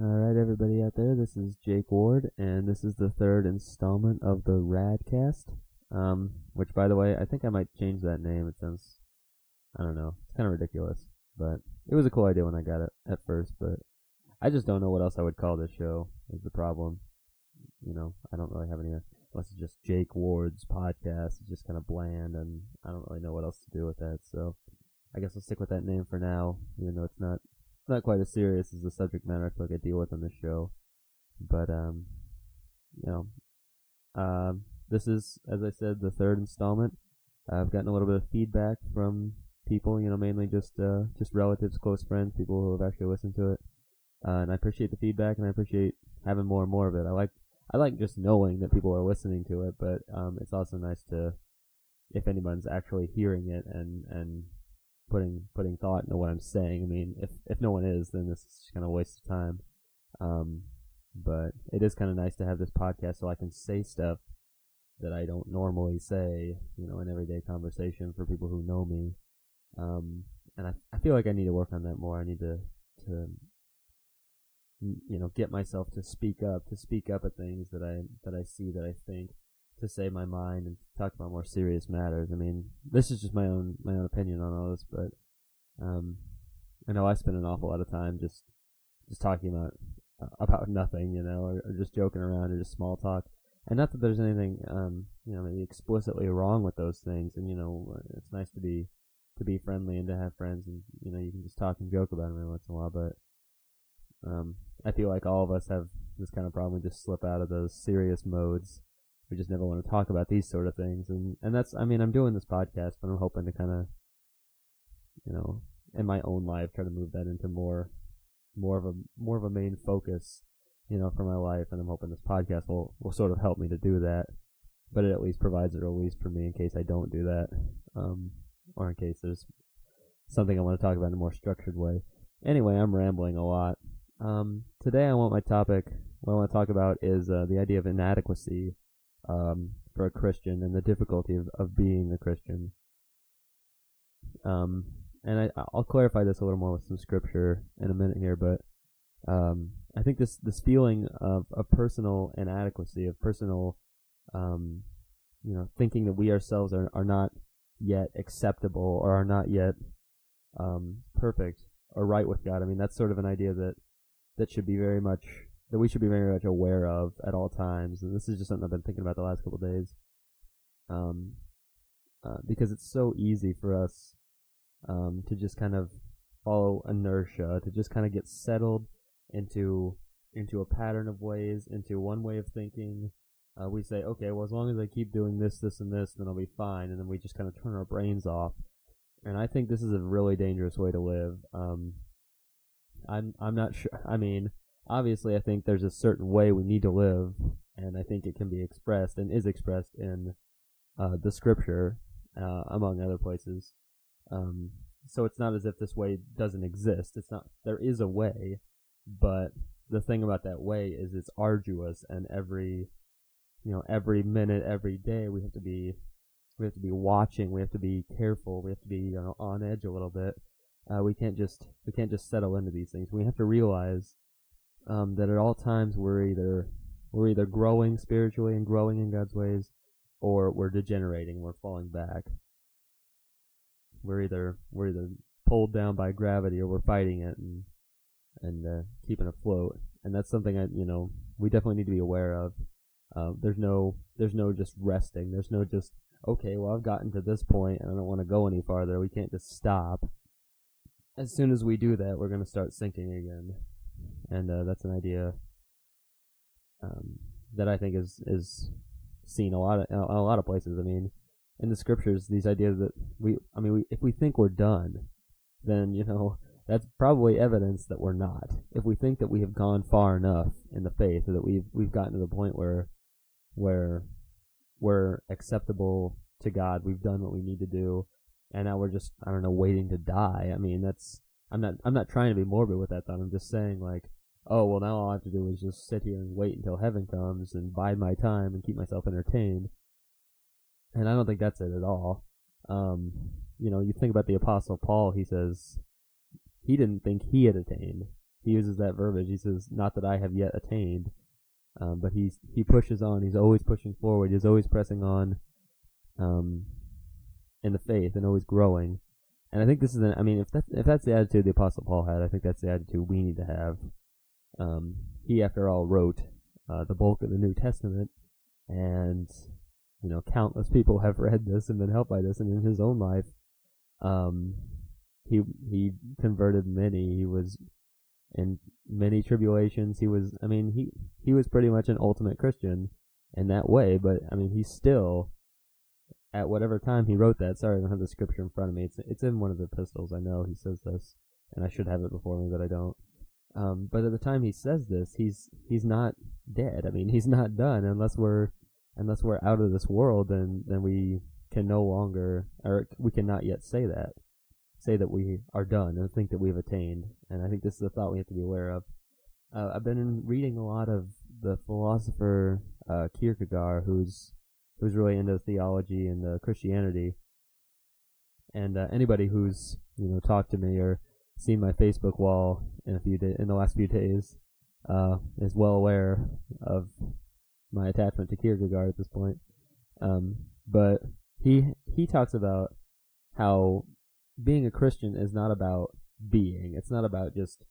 All right, everybody out there, this is Jake Ward, and this is the third installment of the Radcast. Um, which, by the way, I think I might change that name. It sounds, I don't know, it's kind of ridiculous, but it was a cool idea when I got it at first. But I just don't know what else I would call this show. Is the problem? You know, I don't really have any. Unless it's just Jake Ward's podcast, it's just kind of bland, and I don't really know what else to do with that. So, I guess I'll stick with that name for now, even though it's not not quite as serious as the subject matter I feel like I deal with on this show. But um, you know, um, this is as I said the third installment. I've gotten a little bit of feedback from people, you know, mainly just uh, just relatives, close friends, people who have actually listened to it, uh, and I appreciate the feedback and I appreciate having more and more of it. I like I like just knowing that people are listening to it, but um, it's also nice to if anyone's actually hearing it and and putting putting thought into what I'm saying. I mean, if if no one is, then this is kind of a waste of time. Um, but it is kind of nice to have this podcast so I can say stuff that I don't normally say, you know, in everyday conversation for people who know me. Um, and I I feel like I need to work on that more. I need to to you know get myself to speak up, to speak up at things that I that I see that I think to say my mind and talk about more serious matters. I mean, this is just my own my own opinion on all this, but um, I know I spend an awful lot of time just just talking about uh, about nothing, you know, or, or, just joking around or just small talk. And not that there's anything, um, you know, maybe explicitly wrong with those things. And you know, it's nice to be to be friendly and to have friends, and you know, you can just talk and joke about them every once in a while. But um, I feel like all of us have this kind of problem. We just slip out of those serious modes we just never want to talk about these sort of things. And, and that's, I mean, I'm doing this podcast, but I'm hoping to kind of, you know, in my own life, try to move that into more, more of a, more of a main focus, you know, for my life. And I'm hoping this podcast will, will sort of help me to do that. But it at least provides a release for me in case I don't do that. Um, or in case there's something I want to talk about in a more structured way. Anyway, I'm rambling a lot. Um, today I want my topic, what I want to talk about is uh, the idea of inadequacy um, for a Christian and the difficulty of, of being a Christian. Um, and I, I'll clarify this a little more with some scripture in a minute here, but um, I think this this feeling of, of personal inadequacy, of personal, um, you know, thinking that we ourselves are are not yet acceptable or are not yet um, perfect or right with God. I mean, that's sort of an idea that that should be very much that we should be very much aware of at all times. And this is just something I've been thinking about the last couple days. Um, uh, because it's so easy for us um, to just kind of follow inertia, to just kind of get settled into into a pattern of ways, into one way of thinking. Uh, we say, okay, well, as long as I keep doing this, this, and this, then I'll be fine, and then we just kind of turn our brains off. And I think this is a really dangerous way to live. Um, I'm I'm not sure. I mean, obviously, I think there's a certain way we need to live, and I think it can be expressed and is expressed in uh, the scripture, uh, among other places. Um, so it's not as if this way doesn't exist. It's not. There is a way, but the thing about that way is it's arduous, and every, you know, every minute, every day, we have to be, we have to be watching. We have to be careful. We have to be you know, on edge a little bit. Uh, we can't just we can't just settle into these things. We have to realize um, that at all times we're either we're either growing spiritually and growing in God's ways, or we're degenerating, we're falling back. We're either we're either pulled down by gravity or we're fighting it and and uh, keeping afloat. And that's something I you know we definitely need to be aware of. Uh, there's no there's no just resting. There's no just okay. Well, I've gotten to this point and I don't want to go any farther. We can't just stop. As soon as we do that, we're going to start sinking again and uh, that's an idea um, that I think is is seen a lot of a lot of places. I mean, in the scriptures, these ideas that we, I mean, we, if we think we're done, then you know that's probably evidence that we're not. If we think that we have gone far enough in the faith, or that we've we've gotten to the point where where we're acceptable to God, we've done what we need to do, and now we're just I don't know waiting to die. I mean, that's I'm not I'm not trying to be morbid with that thought. I'm just saying like, oh well, now all I have to do is just sit here and wait until heaven comes and bide my time and keep myself entertained. And I don't think that's it at all. Um, you know, you think about the apostle Paul. He says he didn't think he had attained. he uses that verbiage. He says, "Not that I have yet attained," um, but he's he pushes on. He's always pushing forward. He's always pressing on, um, in the faith and always growing. And I think this is an. I mean, if that's if that's the attitude the Apostle Paul had, I think that's the attitude we need to have. Um, he, after all, wrote uh, the bulk of the New Testament, and you know, countless people have read this and been helped by this, and in his own life, um, he he converted many. He was in many tribulations. He was, I mean, he he was pretty much an ultimate Christian in that way. But I mean, he still, at whatever time he wrote that. Sorry, I don't have the scripture in front of me. It's it's in one of the epistles. I know he says this, and I should have it before me, but I don't. Um, but at the time he says this, he's he's not dead. I mean, he's not done unless we're unless we're out of this world. Then then we can no longer, or we cannot yet say that say that we are done and think that we've attained. And I think this is a thought we have to be aware of. Uh, I've been reading a lot of the philosopher uh, Kierkegaard, who's who's really into theology and uh, Christianity. And uh, anybody who's you know talked to me or seen my Facebook wall in a few da- in the last few days uh, is well aware of my attachment to Kierkegaard at this point. Um, but he he talks about how being a Christian is not about being. It's not about just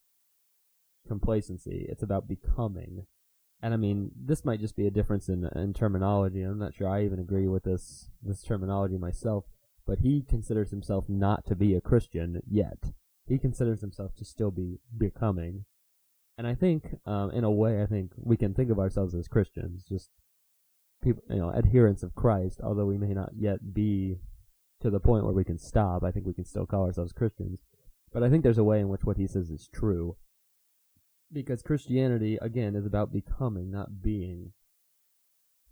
complacency. It's about becoming. And I mean, this might just be a difference in in terminology. I'm not sure I even agree with this this terminology myself. But he considers himself not to be a Christian yet. He considers himself to still be becoming. And I think, um, in a way, I think we can think of ourselves as Christians, just people, you know, adherents of Christ, although we may not yet be to the point where we can stop. I think we can still call ourselves Christians. But I think there's a way in which what he says is true. Because Christianity, again, is about becoming, not being.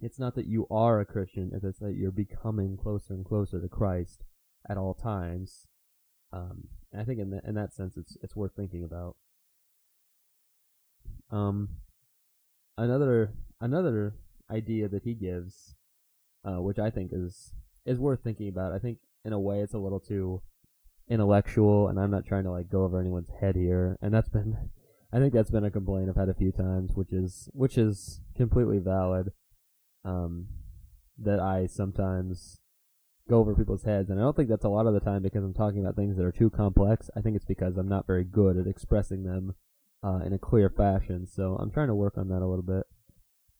It's not that you are a Christian, it's that you're becoming closer and closer to Christ at all times. Um, I think in, in that sense, it's it's worth thinking about. Um, another another idea that he gives, uh, which I think is is worth thinking about. I think in a way it's a little too intellectual, and I'm not trying to like go over anyone's head here. And that's been, I think that's been a complaint I've had a few times, which is which is completely valid. Um, that I sometimes go over people's heads, and I don't think that's a lot of the time because I'm talking about things that are too complex. I think it's because I'm not very good at expressing them uh, in a clear fashion. So I'm trying to work on that a little bit.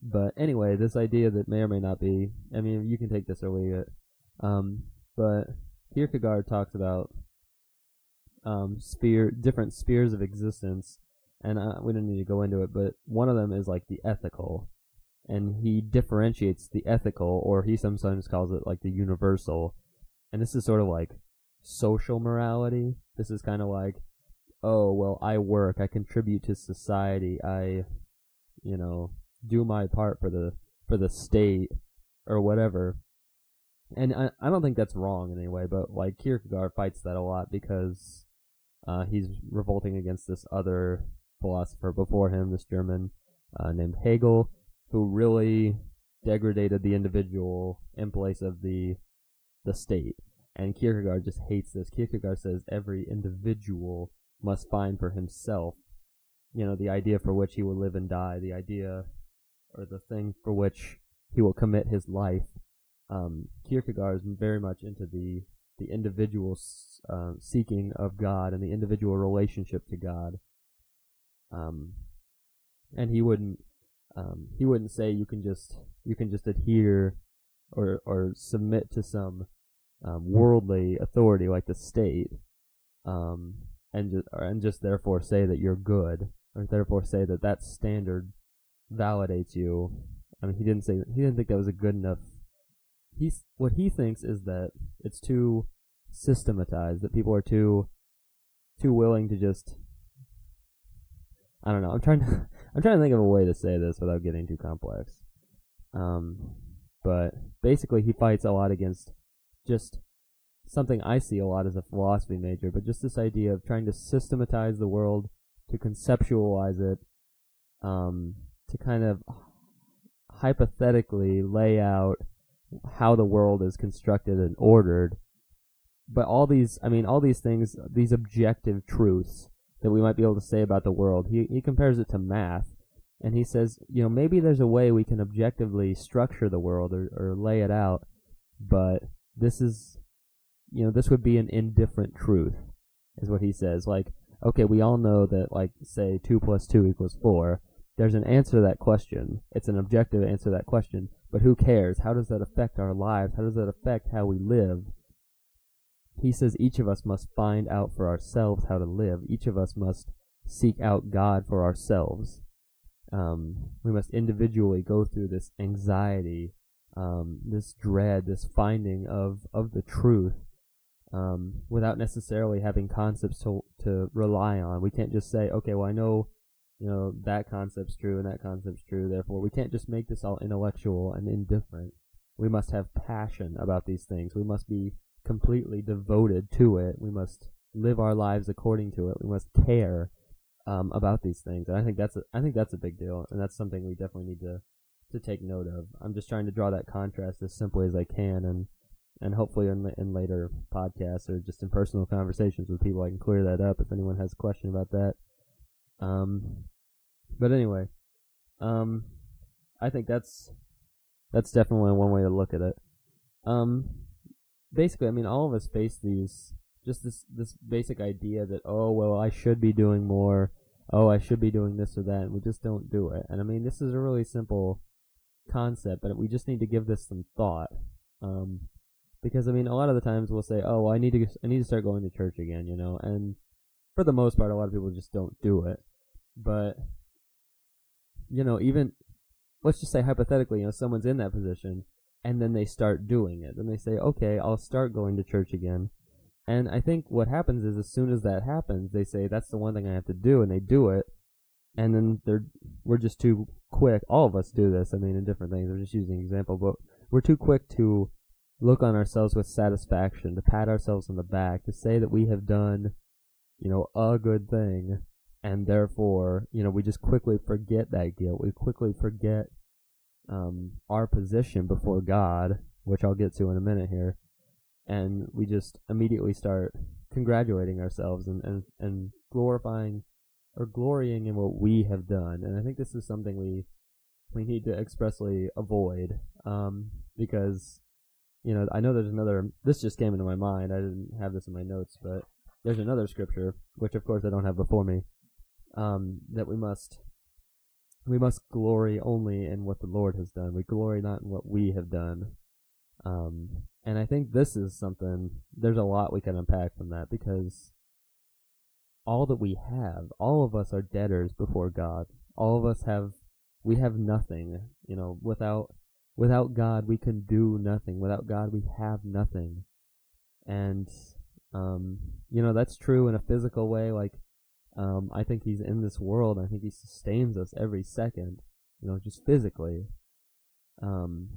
But anyway, this idea that may or may not be, I mean, you can take this or leave it. Um, but Kierkegaard talks about um, sphere, different spheres of existence, and uh, we don't need to go into it, but one of them is like the ethical, and he differentiates the ethical, or he sometimes calls it like the universal, and this is sort of like social morality. This is kind of like, oh well, I work, I contribute to society, I, you know, do my part for the for the state or whatever and I, I don't think that's wrong in any way, but like Kierkegaard fights that a lot because uh, he's revolting against this other philosopher before him, this German uh, named Hegel, who really degraded the individual in place of the the state. And Kierkegaard just hates this. Kierkegaard says every individual must find for himself, you know, the idea for which he will live and die, the idea or the thing for which he will commit his life um, Kierkegaard is very much into the the individual uh, seeking of God and the individual relationship to God. Um, and he wouldn't um, he wouldn't say you can just you can just adhere or or submit to some um, worldly authority like the state, um, and just and just therefore say that you're good, or therefore say that that standard validates you. I mean, he didn't say he didn't think that was a good enough he's what he thinks is that it's too systematized that people are too too willing to just I don't know. I'm trying to I'm trying to think of a way to say this without getting too complex. Um, but basically, he fights a lot against just something I see a lot as a philosophy major, but just this idea of trying to systematize the world, to conceptualize it, um, to kind of hypothetically lay out how the world is constructed and ordered. But all these, I mean, all these things, these objective truths that we might be able to say about the world. He he compares it to math, and he says, you know, maybe there's a way we can objectively structure the world or, or lay it out, but this is, you know, this would be an indifferent truth, is what he says. Like, okay, we all know that, like, say two plus two equals four. There's an answer to that question. It's an objective answer to that question, but who cares? How does that affect our lives? How does that affect how we live? He says each of us must find out for ourselves how to live. Each of us must seek out God for ourselves. Um, we must individually go through this anxiety, um, this dread, this finding of, of the truth, um, without necessarily having concepts to, to rely on. We can't just say, okay, well, I know, you know, that concept's true and that concept's true, therefore we can't just make this all intellectual and indifferent. We must have passion about these things. We must be completely devoted to it. We must live our lives according to it. We must care um, about these things. And I think that's a, I think that's a big deal, and that's something we definitely need to to take note of. I'm just trying to draw that contrast as simply as I can, and and hopefully in in later podcasts or just in personal conversations with people, I can clear that up if anyone has a question about that. Um, but anyway, um, I think that's that's definitely one way to look at it. Um, basically, I mean, all of us face these just this this basic idea that oh well, I should be doing more. Oh, I should be doing this or that, and we just don't do it. And I mean, this is a really simple concept, but we just need to give this some thought. Um, because I mean, a lot of the times we'll say, "Oh, I need to, I need to start going to church again," you know, and for the most part, a lot of people just don't do it. But you know, even let's just say hypothetically, you know, someone's in that position, and then they start doing it, and they say, "Okay, I'll start going to church again." And I think what happens is, as soon as that happens, they say, "That's the one thing I have to do," and they do it, and then they're we're just too quick. All of us do this. I mean, in different things. I'm just using an example, but we're too quick to look on ourselves with satisfaction, to pat ourselves on the back, to say that we have done, you know, a good thing, and therefore, you know, we just quickly forget that guilt. We quickly forget um, our position before God, which I'll get to in a minute here, and we just immediately start congratulating ourselves and, and, and glorifying or glorying in what we have done. And I think this is something we we need to expressly avoid um, because you know I know there's another. This just came into my mind. I didn't have this in my notes, but there's another scripture, which of course I don't have before me, um, that we must we must glory only in what the Lord has done. We glory not in what we have done. Um, and I think this is something. There's a lot we can unpack from that because all that we have, all of us are debtors before God. All of us have, we have nothing. You know, without without God, we can do nothing. Without God, we have nothing. And um, you know, that's true in a physical way. Like, um, I think He's in this world. I think He sustains us every second. You know, just physically, um,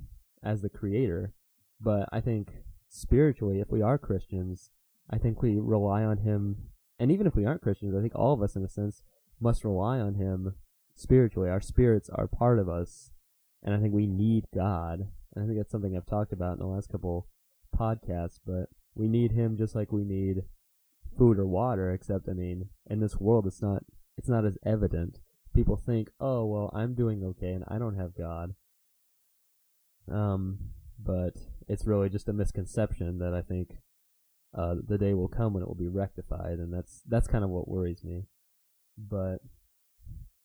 as the Creator. But I think spiritually, if we are Christians, I think we rely on Him and even if we aren't Christians, I think all of us, in a sense, must rely on Him spiritually. Our spirits are part of us, and I think we need God. And I think that's something I've talked about in the last couple podcasts. But we need Him just like we need food or water. Except, I mean, in this world, it's not it's not as evident. People think, oh well, I'm doing okay, and I don't have God. Um, but it's really just a misconception that I think uh, the day will come when it will be rectified, and that's that's kind of what worries me. But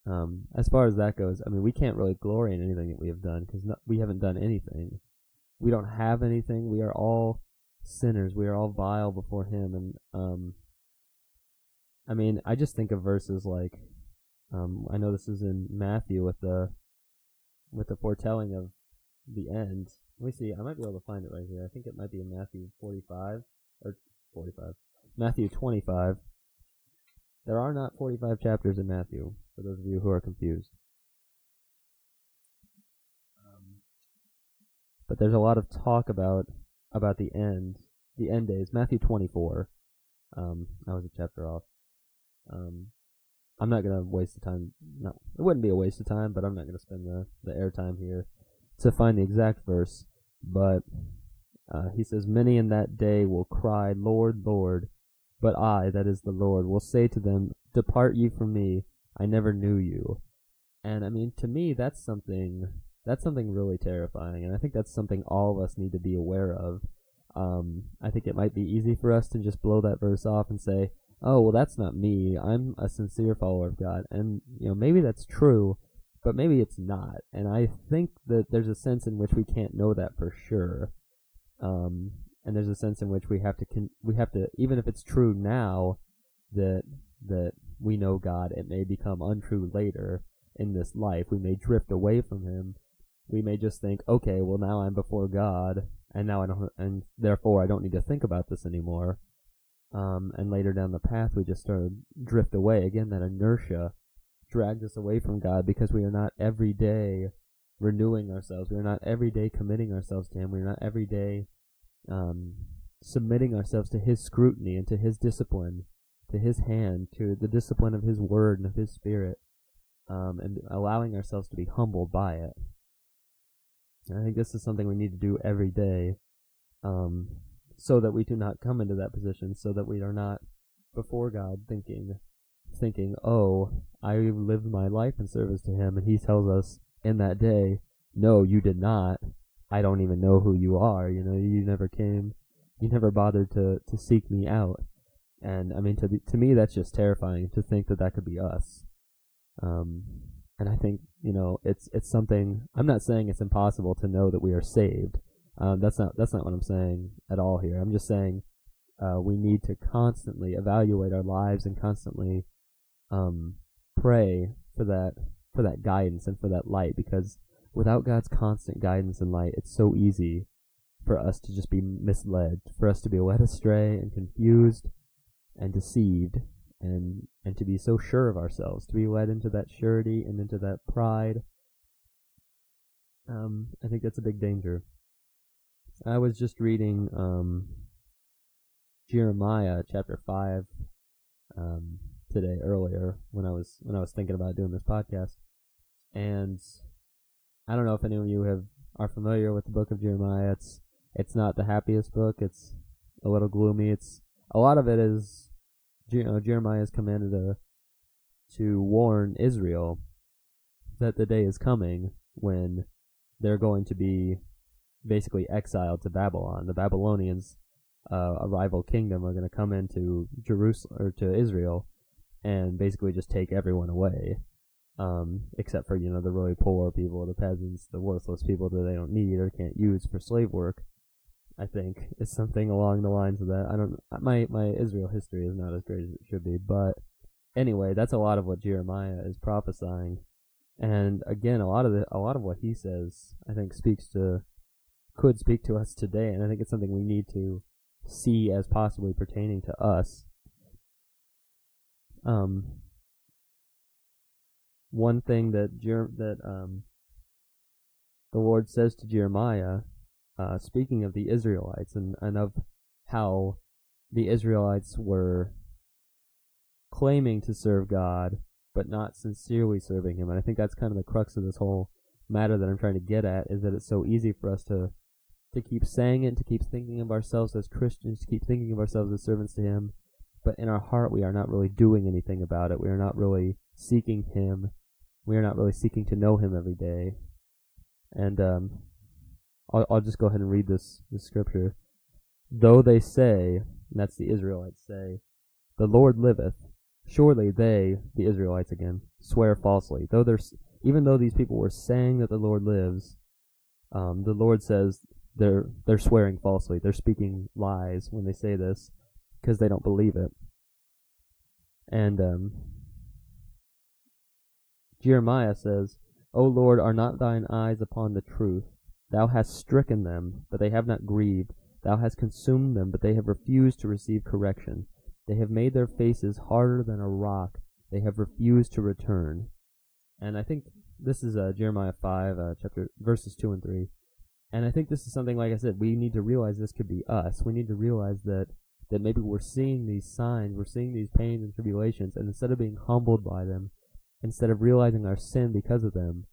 um, as far as that goes, I mean, we can't really glory in anything that we have done because no, we haven't done anything. We don't have anything. We are all sinners. We are all vile before Him, and um, I mean, I just think of verses like, um, I know this is in Matthew with the with the foretelling of the end. Let me see. I might be able to find it right here. I think it might be in Matthew 45 or 45. Matthew 25. There are not 45 chapters in Matthew, for those of you who are confused. Um, but there's a lot of talk about about the end, the end days. Matthew 24. Um, I was a chapter off. Um, I'm not gonna waste the time. No, it wouldn't be a waste of time, but I'm not gonna spend the the airtime here to find the exact verse. But uh, he says, Many in that day will cry, Lord, Lord. But I, that is the Lord, will say to them, Depart you from me, I never knew you. And I mean, to me, that's something that's something really terrifying, and I think that's something all of us need to be aware of. Um, I think it might be easy for us to just blow that verse off and say, "Oh, well, that's not me. I'm a sincere follower of God," and you know, maybe that's true, but maybe it's not. And I think that there's a sense in which we can't know that for sure. Um, and there's a sense in which we have to con- we have to even if it's true now that that we know God, it may become untrue later in this life. We may drift away from Him. We may just think, okay, well now I'm before God, and now I don't, and therefore I don't need to think about this anymore. Um, and later down the path, we just start to drift away. Again, that inertia drags us away from God because we are not every day renewing ourselves. We are not every day committing ourselves to Him. We are not every day um, submitting ourselves to His scrutiny and to His discipline, to His hand, to the discipline of His Word and of His Spirit, um, and allowing ourselves to be humbled by it. I think this is something we need to do every day, um, so that we do not come into that position, so that we are not before God thinking, thinking, oh, I lived my life in service to Him, and He tells us in that day, no, you did not. I don't even know who you are. You know, you never came, you never bothered to to seek me out. And I mean, to the, to me, that's just terrifying to think that that could be us. Um, and I think you know, it's it's something. I'm not saying it's impossible to know that we are saved. Um, that's not that's not what I'm saying at all here. I'm just saying uh, we need to constantly evaluate our lives and constantly um, pray for that for that guidance and for that light because without God's constant guidance and light, it's so easy for us to just be misled, for us to be led astray and confused and deceived and and to be so sure of ourselves, to be led into that surety and into that pride. Um, I think that's a big danger. I was just reading um, Jeremiah chapter five um, today earlier when I was when I was thinking about doing this podcast, and I don't know if any of you have are familiar with the book of Jeremiah. It's it's not the happiest book. It's a little gloomy. It's a lot of it is you know, Jeremiah is commanded to to warn Israel that the day is coming when they're going to be basically exiled to Babylon. The Babylonians, uh, a rival kingdom, are going to come into Jerusalem or to Israel and basically just take everyone away um, except for you know the really poor people, the peasants, the worthless people that they don't need or can't use for slave work. I think is something along the lines of that. I don't. My my Israel history is not as great as it should be, but anyway, that's a lot of what Jeremiah is prophesying, and again, a lot of the a lot of what he says, I think, speaks to could speak to us today, and I think it's something we need to see as possibly pertaining to us. Um, one thing that Jer- that um, the Lord says to Jeremiah, uh, speaking of the Israelites and, and of how the Israelites were claiming to serve God, but not sincerely serving Him. And I think that's kind of the crux of this whole matter that I'm trying to get at is that it's so easy for us to to keep saying it, to keep thinking of ourselves as Christians, to keep thinking of ourselves as servants to Him, but in our heart we are not really doing anything about it. We are not really seeking Him we are not really seeking to know Him every day. And um, I'll, I'll just go ahead and read this, this scripture. Though they say, and that's the Israelites say, the Lord liveth, surely they, the Israelites again, swear falsely. Though there's, even though these people were saying that the Lord lives, um, the Lord says they're they're swearing falsely. They're speaking lies when they say this because they don't believe it. And um, Jeremiah says, O Lord, are not thine eyes upon the truth? Thou hast stricken them, but they have not grieved. Thou hast consumed them, but they have refused to receive correction. They have made their faces harder than a rock. They have refused to return. And I think this is uh, Jeremiah 5, uh, chapter verses 2 and 3. And I think this is something, like I said, we need to realize this could be us. We need to realize that, that maybe we're seeing these signs, we're seeing these pains and tribulations, and instead of being humbled by them, instead of realizing our sin because of them,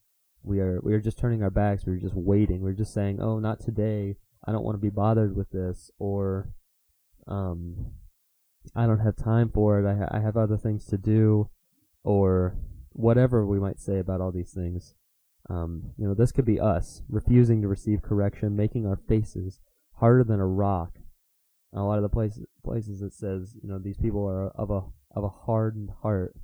we are we are just turning our backs. We're just waiting. We're just saying, "Oh, not today. I don't want to be bothered with this," or, um, I don't have time for it. I ha- I have other things to do, or whatever we might say about all these things. Um, you know, this could be us refusing to receive correction, making our faces harder than a rock. a lot of the places places it says, you know, these people are of a of a hardened heart,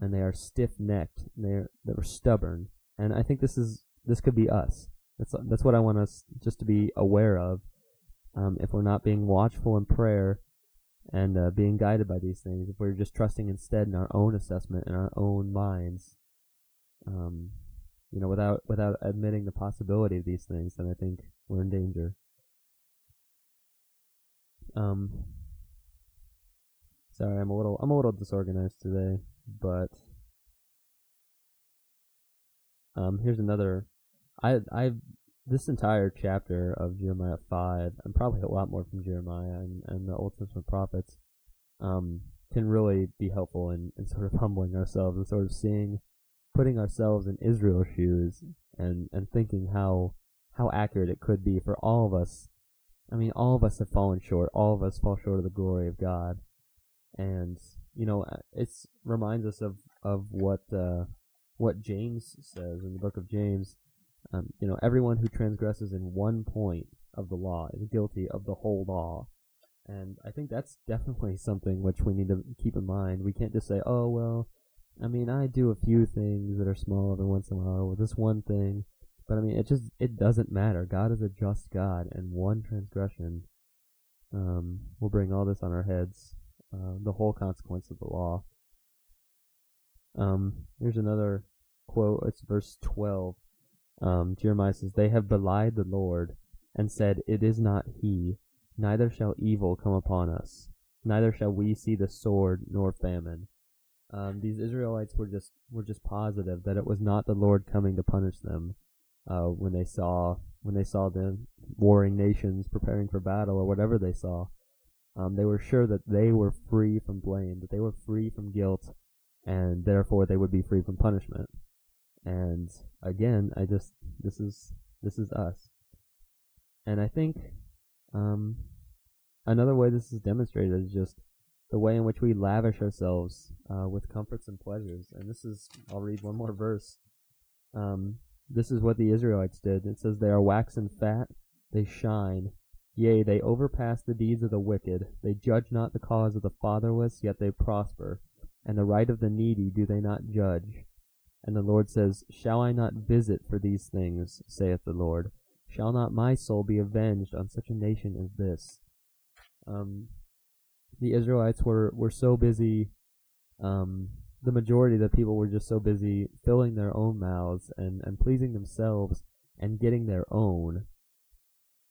and they are stiff necked. They're they're stubborn, and I think this is this could be us. That's that's what I want us just to be aware of. Um, if we're not being watchful in prayer and uh, being guided by these things, if we're just trusting instead in our own assessment and our own minds, um, you know, without without admitting the possibility of these things, then I think we're in danger. Um, sorry, I'm a little I'm a little disorganized today, but um, here's another. I I this entire chapter of Jeremiah five, and probably a lot more from Jeremiah and, and the Old Testament prophets, um, can really be helpful in, in sort of humbling ourselves and sort of seeing putting ourselves in Israel's shoes and, and thinking how how accurate it could be for all of us. I mean, all of us have fallen short. All of us fall short of the glory of God, and you know, it's reminds us of of what uh, what James says in the book of James. Um, you know, everyone who transgresses in one point of the law is guilty of the whole law. And I think that's definitely something which we need to keep in mind. We can't just say, oh, well, I mean, I do a few things that are small every once in a while with this one thing, but I mean, it just it doesn't matter. God is a just God, and one transgression um, will bring all this on our heads, uh, the whole consequence of the law. Um, here's another quote. It's verse twelve. Um, Jeremiah says, "They have belied the Lord, and said, It is not He. Neither shall evil come upon us. Neither shall we see the sword nor famine." um, these Israelites were just were just positive that it was not the Lord coming to punish them uh, when they saw when they saw the warring nations preparing for battle or whatever they saw. Um, they were sure that they were free from blame, that they were free from guilt, and therefore they would be free from punishment. And again, I just this is this is us, and I think um, another way this is demonstrated is just the way in which we lavish ourselves uh, with comforts and pleasures. And this is, I'll read one more verse. Um, this is what the Israelites did. It says, They are waxen fat, they shine. Yea, they overpass the deeds of the wicked. They judge not the cause of the fatherless, yet they prosper. And the right of the needy do they not judge. And the Lord says, Shall I not visit for these things, saith the Lord? Shall not my soul be avenged on such a nation as this? Um, the Israelites were were so busy. Um, the majority of the people were just so busy filling their own mouths and, and pleasing themselves and getting their own,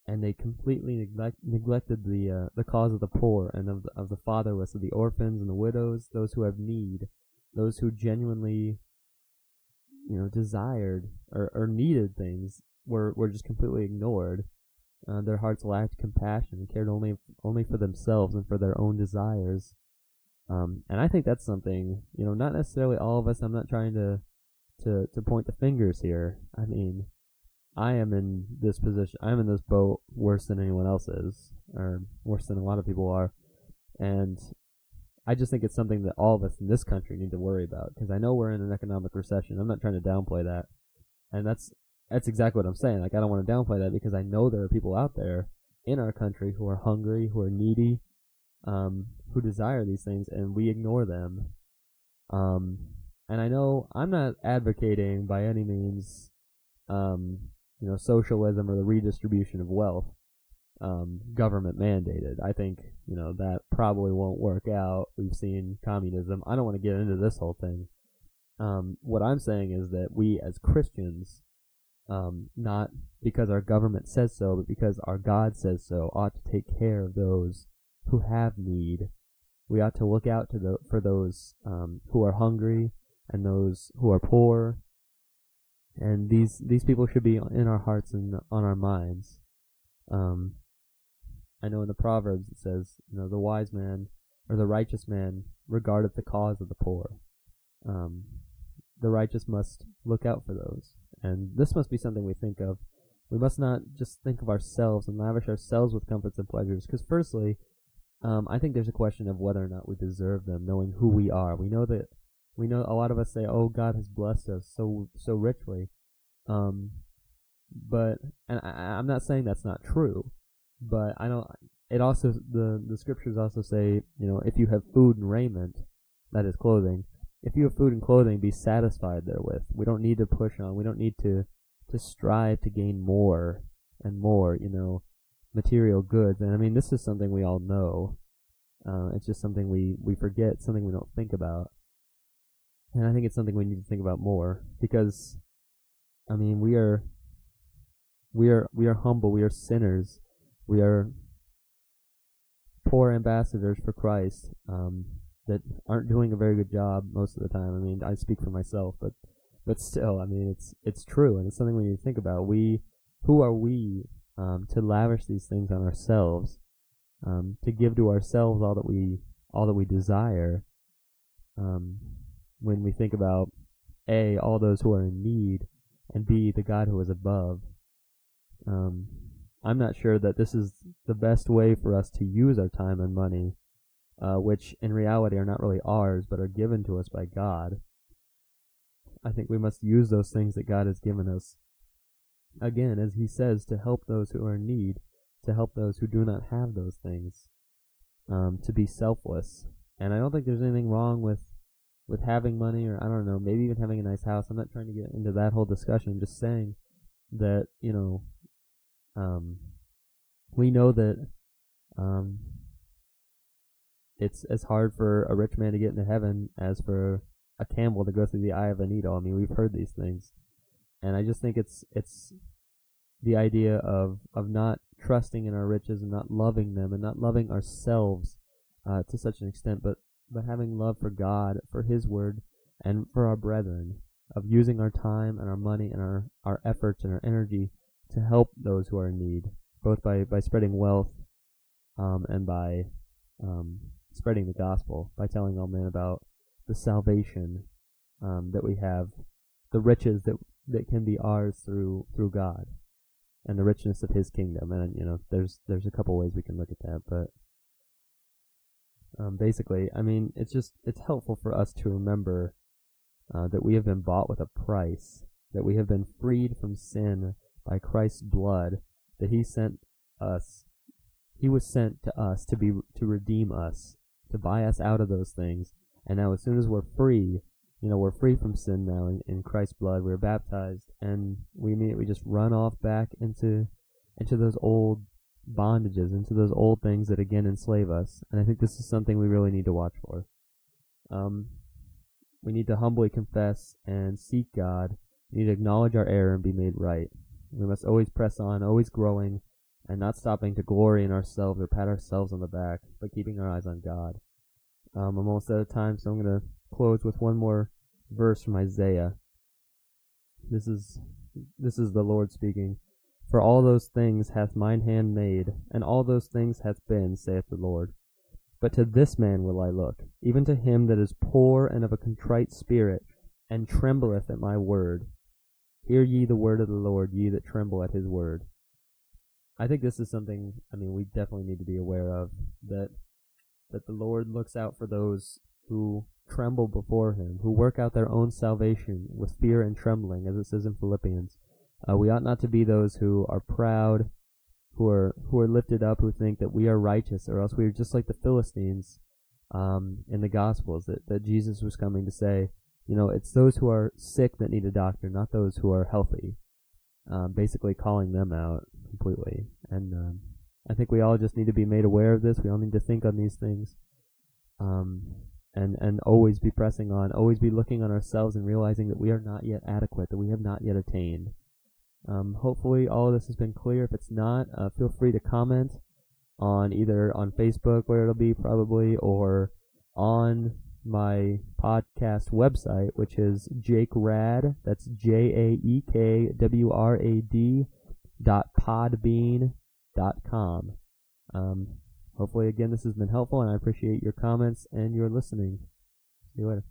and they completely neglect, neglected the uh, the cause of the poor and of the, of the fatherless, of the orphans and the widows, those who have need, those who genuinely, you know, desired or, or needed things were were just completely ignored. Uh, their hearts lacked compassion and cared only only for themselves and for their own desires. Um, and I think that's something, you know, not necessarily all of us. I'm not trying to to to point the fingers here. I mean, I am in this position. I'm in this boat worse than anyone else is, or worse than a lot of people are. And I just think it's something that all of us in this country need to worry about because I know we're in an economic recession. I'm not trying to downplay that, and that's that's exactly what I'm saying. Like I don't want to downplay that because I know there are people out there in our country who are hungry, who are needy, um, who desire these things, and we ignore them. Um, and I know I'm not advocating by any means, um, you know, socialism or the redistribution of wealth, um, government mandated. I think you know that probably won't work out. We've seen communism. I don't want to get into this whole thing. Um, what I'm saying is that we as Christians um, not because our government says so, but because our God says so, ought to take care of those who have need. We ought to look out to the for those um, who are hungry and those who are poor. And these these people should be in our hearts and on our minds. Um, I know in the Proverbs it says, you know, the wise man or the righteous man regardeth the cause of the poor. Um, the righteous must look out for those. And this must be something we think of. We must not just think of ourselves and lavish ourselves with comforts and pleasures, because firstly, um, I think there's a question of whether or not we deserve them, knowing who we are. We know that we know a lot of us say, "Oh, God has blessed us so so richly," um, but and I, I'm not saying that's not true, but I don't. It also the the scriptures also say, you know, if you have food and raiment, that is clothing. If you have food and clothing, be satisfied therewith. We don't need to push on. We don't need to to strive to gain more and more. You know, material goods. And I mean, this is something we all know. Uh, it's just something we, we forget, something we don't think about. And I think it's something we need to think about more because, I mean, we are, we are, we are humble. We are sinners. We are poor ambassadors for Christ, um, that aren't doing a very good job most of the time. I mean, I speak for myself, but, but still, I mean, it's, it's true and it's something we need to think about. We, who are we um, to lavish these things on ourselves, um, to give to ourselves all that we all that we desire. Um, when we think about a all those who are in need, and b the God who is above. I'm not sure that this is the best way for us to use our time and money, uh, which in reality are not really ours, but are given to us by God. I think we must use those things that God has given us again, as he says, to help those who are in need, to help those who do not have those things, um, to be selfless. And I don't think there's anything wrong with with having money, or I don't know, maybe even having a nice house. I'm not trying to get into that whole discussion. I'm just saying that you know, um, we know that um, it's as hard for a rich man to get into heaven as for a camel to go through the eye of a needle. I mean, we've heard these things and I just think it's it's the idea of of not trusting in our riches and not loving them and not loving ourselves uh, to such an extent, but but having love for God, for His Word, and for our brethren, of using our time and our money and our our efforts and our energy to help those who are in need, both by by spreading wealth, um, and by um, spreading the gospel, by telling all men about the salvation um, that we have, the riches that that can be ours through through God and the richness of His kingdom. And you know, there's there's a couple ways we can look at that, but um, basically, I mean, it's just it's helpful for us to remember uh, that we have been bought with a price, that we have been freed from sin by Christ's blood, that He sent us, He was sent to us to be to redeem us, to buy us out of those things. And now, as soon as we're free, you know, we're free from sin now in, in Christ's blood. We're baptized, and we immediately just run off back into into those old bondages, into those old things that again enslave us. And I think this is something we really need to watch for. Um, we need to humbly confess and seek God. We need to acknowledge our error and be made right. We must always press on, always growing, and not stopping to glory in ourselves or pat ourselves on the back, but keeping our eyes on God. Um, I'm almost out of time, so I'm going to close with one more verse from Isaiah. This is this is the Lord speaking. For all those things hath mine hand made, and all those things hath been, saith the Lord. But to this man will I look, even to him that is poor and of a contrite spirit, and trembleth at my word. Hear ye the word of the Lord, ye that tremble at his word. I think this is something, I mean, we definitely need to be aware of, that, that the Lord looks out for those who tremble before him, who work out their own salvation with fear and trembling, as it says in Philippians. Uh, we ought not to be those who are proud, who are who are lifted up, who think that we are righteous, or else we are just like the Philistines um, in the Gospels that, that Jesus was coming to say. You know, it's those who are sick that need a doctor, not those who are healthy. Um, basically, calling them out completely. And um, I think we all just need to be made aware of this. We all need to think on these things. Um, and and always be pressing on, always be looking on ourselves and realizing that we are not yet adequate, that we have not yet attained. Um, hopefully, all of this has been clear. If it's not, uh, feel free to comment on either on Facebook, where it'll be probably, or on my podcast website, which is Jake Rad. That's J A E K W R A D dot podbean dot com. Um, Hopefully, again, this has been helpful, and I appreciate your comments and your listening. See you later.